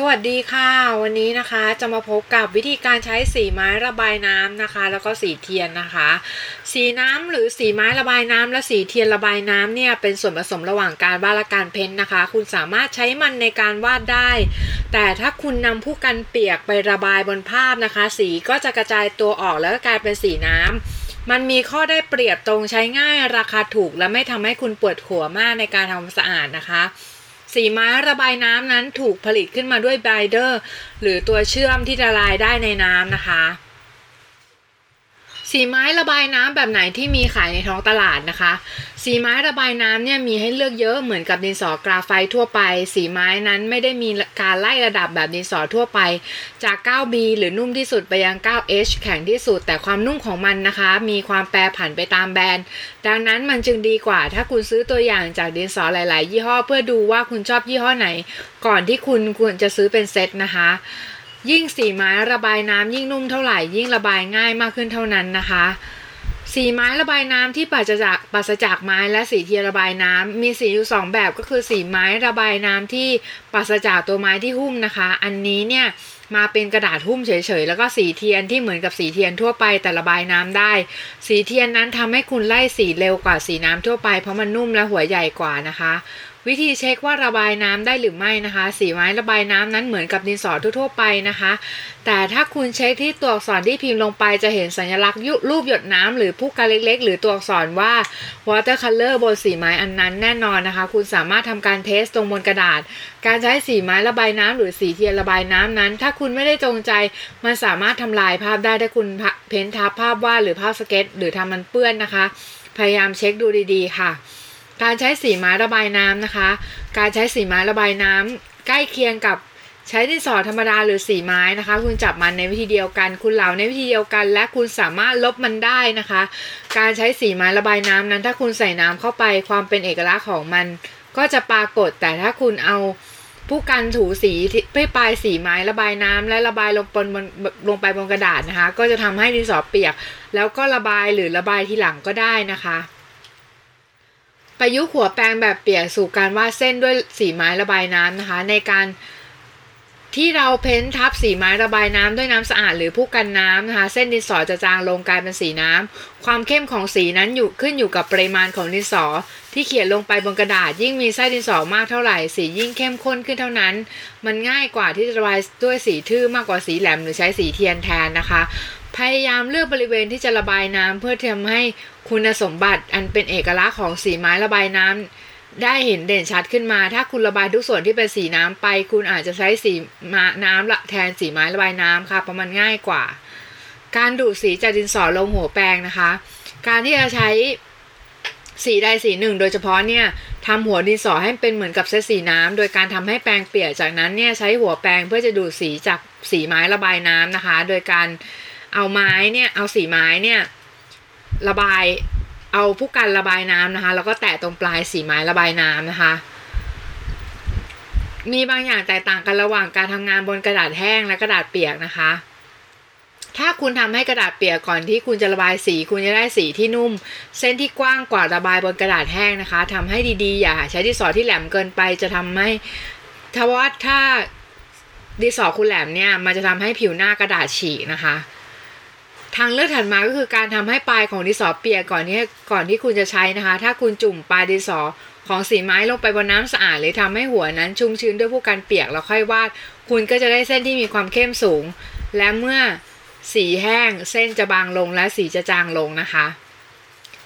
สวัสดีค่ะ วันนี้นะคะจะมาพบกับวิธีการใช้สีไม้ระบายน้ำนะคะ แล้วก็สีเทียนนะคะ สีน้ำหรือสีไม้ระบายน้ำและสีเทียนระบายน้ำเนี่ยเป็นส่วนผสมระหว่างการวาดและการเพ้นท์นะคะ คุณสามารถใช้มันในการวาดได้ แต่ถ้าคุณนำผู้กันเปียกไประบายบนภาพนะคะ สีก็จะกระจายตัวออกแล้วก็กลายเป็นสีน้ำมันมีข้อได้เปรียบตรงใช้ง่ายราคาถูก และไม่ทำให้คุณปวดหัวมากในการทำความสะอาดนะคะ สีไม้ระบายน้ำนั้นถูกผลิตขึ้นมาด้วยไบเดอร์ หรือตัวเชื่อมที่ละลายได้ในน้ำนะคะ สีไม้ระบายน้ำแบบไหนที่มีขายในท้องตลาดนะคะ สีไม้ระบายน้ำเนี่ยมีให้เลือกเยอะเหมือนกับดินสอกราไฟทั่วไป สีไม้นั้นไม่ได้มีการไล่ระดับแบบดินสอทั่วไป จาก 9B หรือนุ่มที่สุดไปยัง 9H แข็งที่สุด แต่ความนุ่มของมันนะคะ มีความแปรผันไปตามแบรนด์ ดังนั้นมันจึงดีกว่า ถ้าคุณซื้อตัวอย่างจากดินสอหลาย ๆ ยี่ห้อ เพื่อดูว่าคุณชอบยี่ห้อไหน ก่อนที่คุณควรจะซื้อเป็นเซตนะคะ ยิ่งสีไม้ระบายน้ำยิ่งนุ่มเท่าไหร่ยิ่งระบายง่ายมากขึ้นเท่านั้นนะคะ สีไม้ระบายน้ำที่ปราศจากปราศจากไม้และสีเทียระบายน้ำมีสีอยู่สองแบบก็คือสีไม้ระบายน้ำที่ปราศจากตัวไม้ที่หุ้มนะคะ อันนี้เนี่ย มาเป็นกระดาษหุ้มเฉยๆ แล้วก็สีเทียนที่เหมือนกับสีเทียนทั่วไปแต่ระบายน้ำได้ สีเทียนนั้นทำให้คุณไล่สีเร็วกว่าสีน้ำทั่วไป เพราะมันนุ่มและหัวใหญ่กว่านะคะ วิธีเช็คว่าระบายน้ำได้หรือไม่นะคะ สีไม้ระบายน้ำนั้นเหมือนกับดินสอทั่วๆไปนะคะ แต่ถ้าคุณเช็คที่ตัวอักษรที่พิมพ์ลงไปจะเห็นสัญลักษณ์รูปหยดน้ำหรือพู่กันเล็กๆ หรือตัวอักษรว่า watercolor บนสีไม้อันนั้นแน่นอนนะคะ คุณสามารถทำการ test ลงบนกระดาษ การใช้สีไม้ระบายน้ำหรือสีเทียนระบายน้ำนั้น ถ้าคุณไม่ได้จงใจ มันสามารถทำลายภาพได้ถ้าคุณเพ้นทับภาพวาดหรือภาพสเก็ต หรือทำมันเปื้อนนะคะ พยายามเช็คดูดีๆ ค่ะ การใช้สีไม้ระบายน้ำนะคะ การใช้สีไม้ระบายน้ำใกล้เคียงกับใช้ดินสอธรรมดาหรือสีไม้นะคะ คุณจับมันในวิธีเดียวกัน คุณเหลาในวิธีเดียวกัน และคุณสามารถลบมันได้นะคะ การใช้สีไม้ระบายน้ำนั้น ถ้าคุณใส่น้ำเข้าไปความเป็นเอกลักษณ์ของมัน ก็จะปรากฏแต่ถ้าคุณเอา ผู้กันถูสีไปปลายสีไม้ระบายน้ำและระบายลงบนลงไปบนกระดาษนะคะ ก็จะทำให้ดินสอเปียก แล้วก็ระบายหรือระบายทีหลังก็ได้นะคะ ประยุกต์หัวแปรงแบบเปียกสู่การวาดเส้นด้วยสีไม้ระบายน้ำนะคะ ในการที่เราเพ้นทับสีไม้ระบายน้ำด้วยน้ำสะอาดหรือผู้กันน้ำนะคะ เส้นดินสอจะจางลงกลายเป็นสีน้ำความเข้มของสีนั้นอยู่ขึ้นอยู่กับปริมาณของดินสอ ที่เขียนลงไปบนกระดาษยิ่งมีไส้ดินสอมากเท่าไหร่สียิ่งเข้มข้นขึ้นเท่านั้น มันง่ายกว่าที่จะระบายด้วยสีทื่อมากกว่าสีแหลมหรือใช้สีเทียนแทนนะคะ พยายามเลือกบริเวณที่จะระบายน้ำเพื่อทำให้คุณสมบัติอันเป็นเอกลักษณ์ของสีไม้ระบายน้ำได้เห็นเด่นชัดขึ้นมา ถ้าคุณระบายทุกส่วนที่เป็นสีน้ำไป คุณอาจจะใช้สีมาน้ำละแทนสีไม้ระบายน้ำค่ะเพราะมันง่ายกว่า การดูดสีจากดินสอลงหัวแปรงนะคะ การที่จะใช้ สีใดสีหนึ่ง โดยเฉพาะเนี่ยทำหัวดินสอให้เป็นเหมือนกับเซตสีน้ำโดยการทำให้แปรงเปียกจากนั้นเนี่ยใช้หัวแปรงเพื่อจะดูดสีจากสีไม้ระบายน้ำนะคะ โดยการเอาไม้เนี่ยเอาสีไม้เนี่ยระบายเอาผู้กันระบายน้ำนะคะ แล้วก็แตะตรงปลายสีไม้ระบายน้ำนะคะ มีบางอย่างแตกต่างกันระหว่างการทำงานบนกระดาษแห้งและกระดาษเปียกนะคะ ถ้าคุณทำให้กระดาษเปียกก่อนที่คุณจะระบายสี คุณจะได้สีที่นุ่ม เส้นที่กว้างกว่าระบายบนกระดาษแห้งนะคะทำให้ดีๆ อย่าใช้ดินสอที่แหลมเกินไปจะทำให้ถ้าว่าถ้าดินสอคุณแหลมเนี่ยมันจะทำให้ผิวหน้ากระดาษฉีกนะคะ ทางเลือกถัดมาก็คือการทำให้ปลายของดินสอเปียกก่อนที่ก่อนที่คุณจะใช้นะคะ ถ้าคุณจุ่มปลายดินสอของสีไม้ลงไปบนน้ำสะอาดหรือทำให้หัวนั้นชุ่มชื้นด้วยผู้กันเปียกแล้วค่อยวาด คุณก็จะได้เส้นที่มีความเข้มสูง และเมื่อ สีแห้งเส้นจะบางลงและสีจะจางลงนะคะ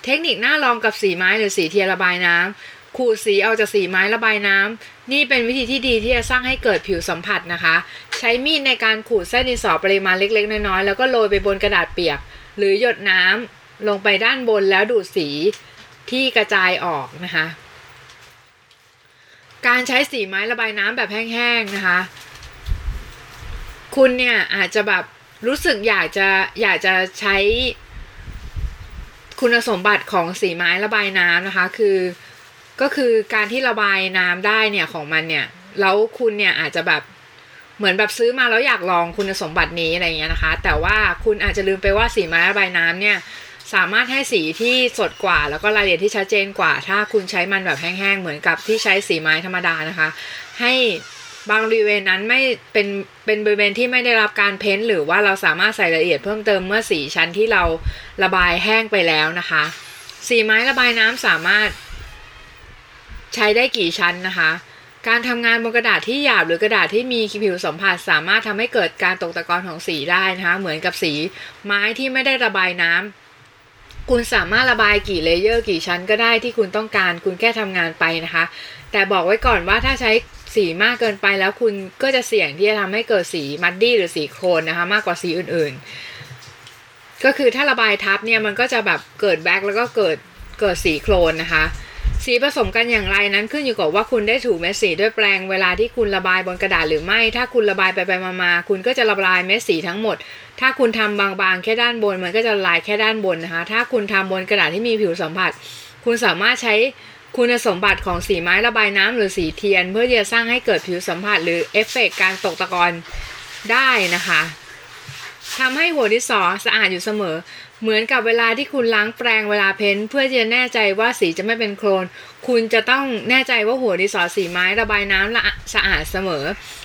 เทคนิคหน้าลองกับสีไม้หรือสีเทียระบายน้ำขูดสีเอาจากสีไม้ระบายน้ำนี่เป็นวิธีที่ดีที่จะสร้างให้เกิดผิวสัมผัสนะคะ ใช้มีดในการขูดเส้นดินสอปริมาณเล็ก ๆ น้อยๆแล้วก็โรยไปบนกระดาษเปียก หรือหยดน้ำลงไปด้านบนแล้วดูดสีที่กระจายออกนะคะ การใช้สีไม้ระบายน้ำแบบแห้งๆนะคะ คุณเนี่ยอาจจะแบบ รู้สึกอยากจะอยากจะใช้คุณสมบัติของสีไม้ระบายน้ำนะคะ คือก็คือการที่ระบายน้ำได้เนี่ยของมันเนี่ยแล้วคุณเนี่ยอาจจะแบบเหมือนแบบซื้อมาแล้วอยากลองคุณสมบัตินี้อะไรเงี้ยนะคะ แต่ว่าคุณอาจจะลืมไปว่าสีไม้ระบายน้ำเนี่ยสามารถให้สีที่สดกว่า แล้วก็รายละเอียดที่ชัดเจนกว่า ถ้าคุณใช้มันแบบแห้งๆเหมือนกับที่ใช้สีไม้ธรรมดานะคะ ให้ บางบริเวณนั้นไม่เป็นเป็นบริเวณที่ไม่ได้รับการเพ้นท์หรือว่าเราสามารถใส่รายละเอียดเพิ่มเติมเมื่อสีชั้นที่เราระบายแห้งไปแล้วนะคะ สีไม้ระบายน้ำสามารถ ใช้ได้กี่ชั้นนะคะ การทำงานบนกระดาษที่หยาบหรือกระดาษที่มีผิวสัมผัสสามารถทำให้เกิดการตกตะกอนของสีได้นะคะ เหมือนกับสีไม้ที่ไม่ได้ระบายน้ำคุณสามารถระบายกี่เลเยอร์กี่ชั้นก็ได้ที่คุณต้องการคุณแค่ทำงานไปนะคะ แต่บอกไว้ก่อนว่าถ้าใช้ สีมากเกินไปแล้วคุณก็จะเสี่ยงที่จะทำให้เกิดสีมัดดี้หรือสีโครนนะคะ มากกว่าสีอื่นๆ ก็คือถ้าระบายทับเนี่ยมันก็จะแบบเกิดแบ็คแล้วก็เกิดเกิดสีโครนนะคะ สีผสมกันอย่างไรนั้นขึ้นอยู่กับว่าคุณได้ถูเม็ดสีด้วยแปรงเวลาที่คุณระบายบนกระดาษหรือไม่ ถ้าคุณระบายไปไปมาๆคุณก็จะระบายเม็ดสีทั้งหมด ถ้าคุณทำบางๆ แค่ด้านบนมันก็จะละลายแค่ด้านบนนะคะ ถ้าคุณทำบนกระดาษที่มีผิวสัมผัส คุณสามารถใช้ คุณสมบัติของสีไม้ระบายน้ำหรือสีเทียน เพื่อจะสร้างให้เกิดผิวสัมผัสหรือเอฟเฟกต์การตกตะกอนได้นะคะทำให้หัวดินสอสะอาดอยู่เสมอ เหมือนกับเวลาที่คุณล้างแปรงเวลา paint เพื่อจะแน่ใจว่าสีจะไม่เป็นโคลน คุณจะต้องแน่ใจว่าหัวดินสอสีไม้ระบายน้ำำละสะอาดเสมอ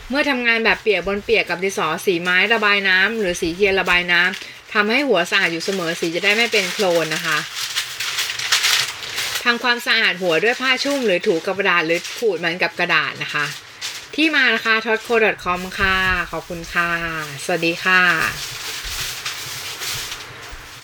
เมื่อทำงานแบบเปียกบนเปียกกับดินสอสีไม้ระบายน้ำหรือสีเทียนระบายน้ำทำให้หัวสะอาดอยู่เสมอสีจะได้ไม่เป็นโคลนนะคะ ทำความสะอาดหัวด้วยผ้าชุ่มหรือถูกับกระดาษหรือขูดมันกับกระดาษนะคะ ที่มานะคะ t o t c o c o m ค่ะ ขอบคุณค่ะ สวัสดีค่ะ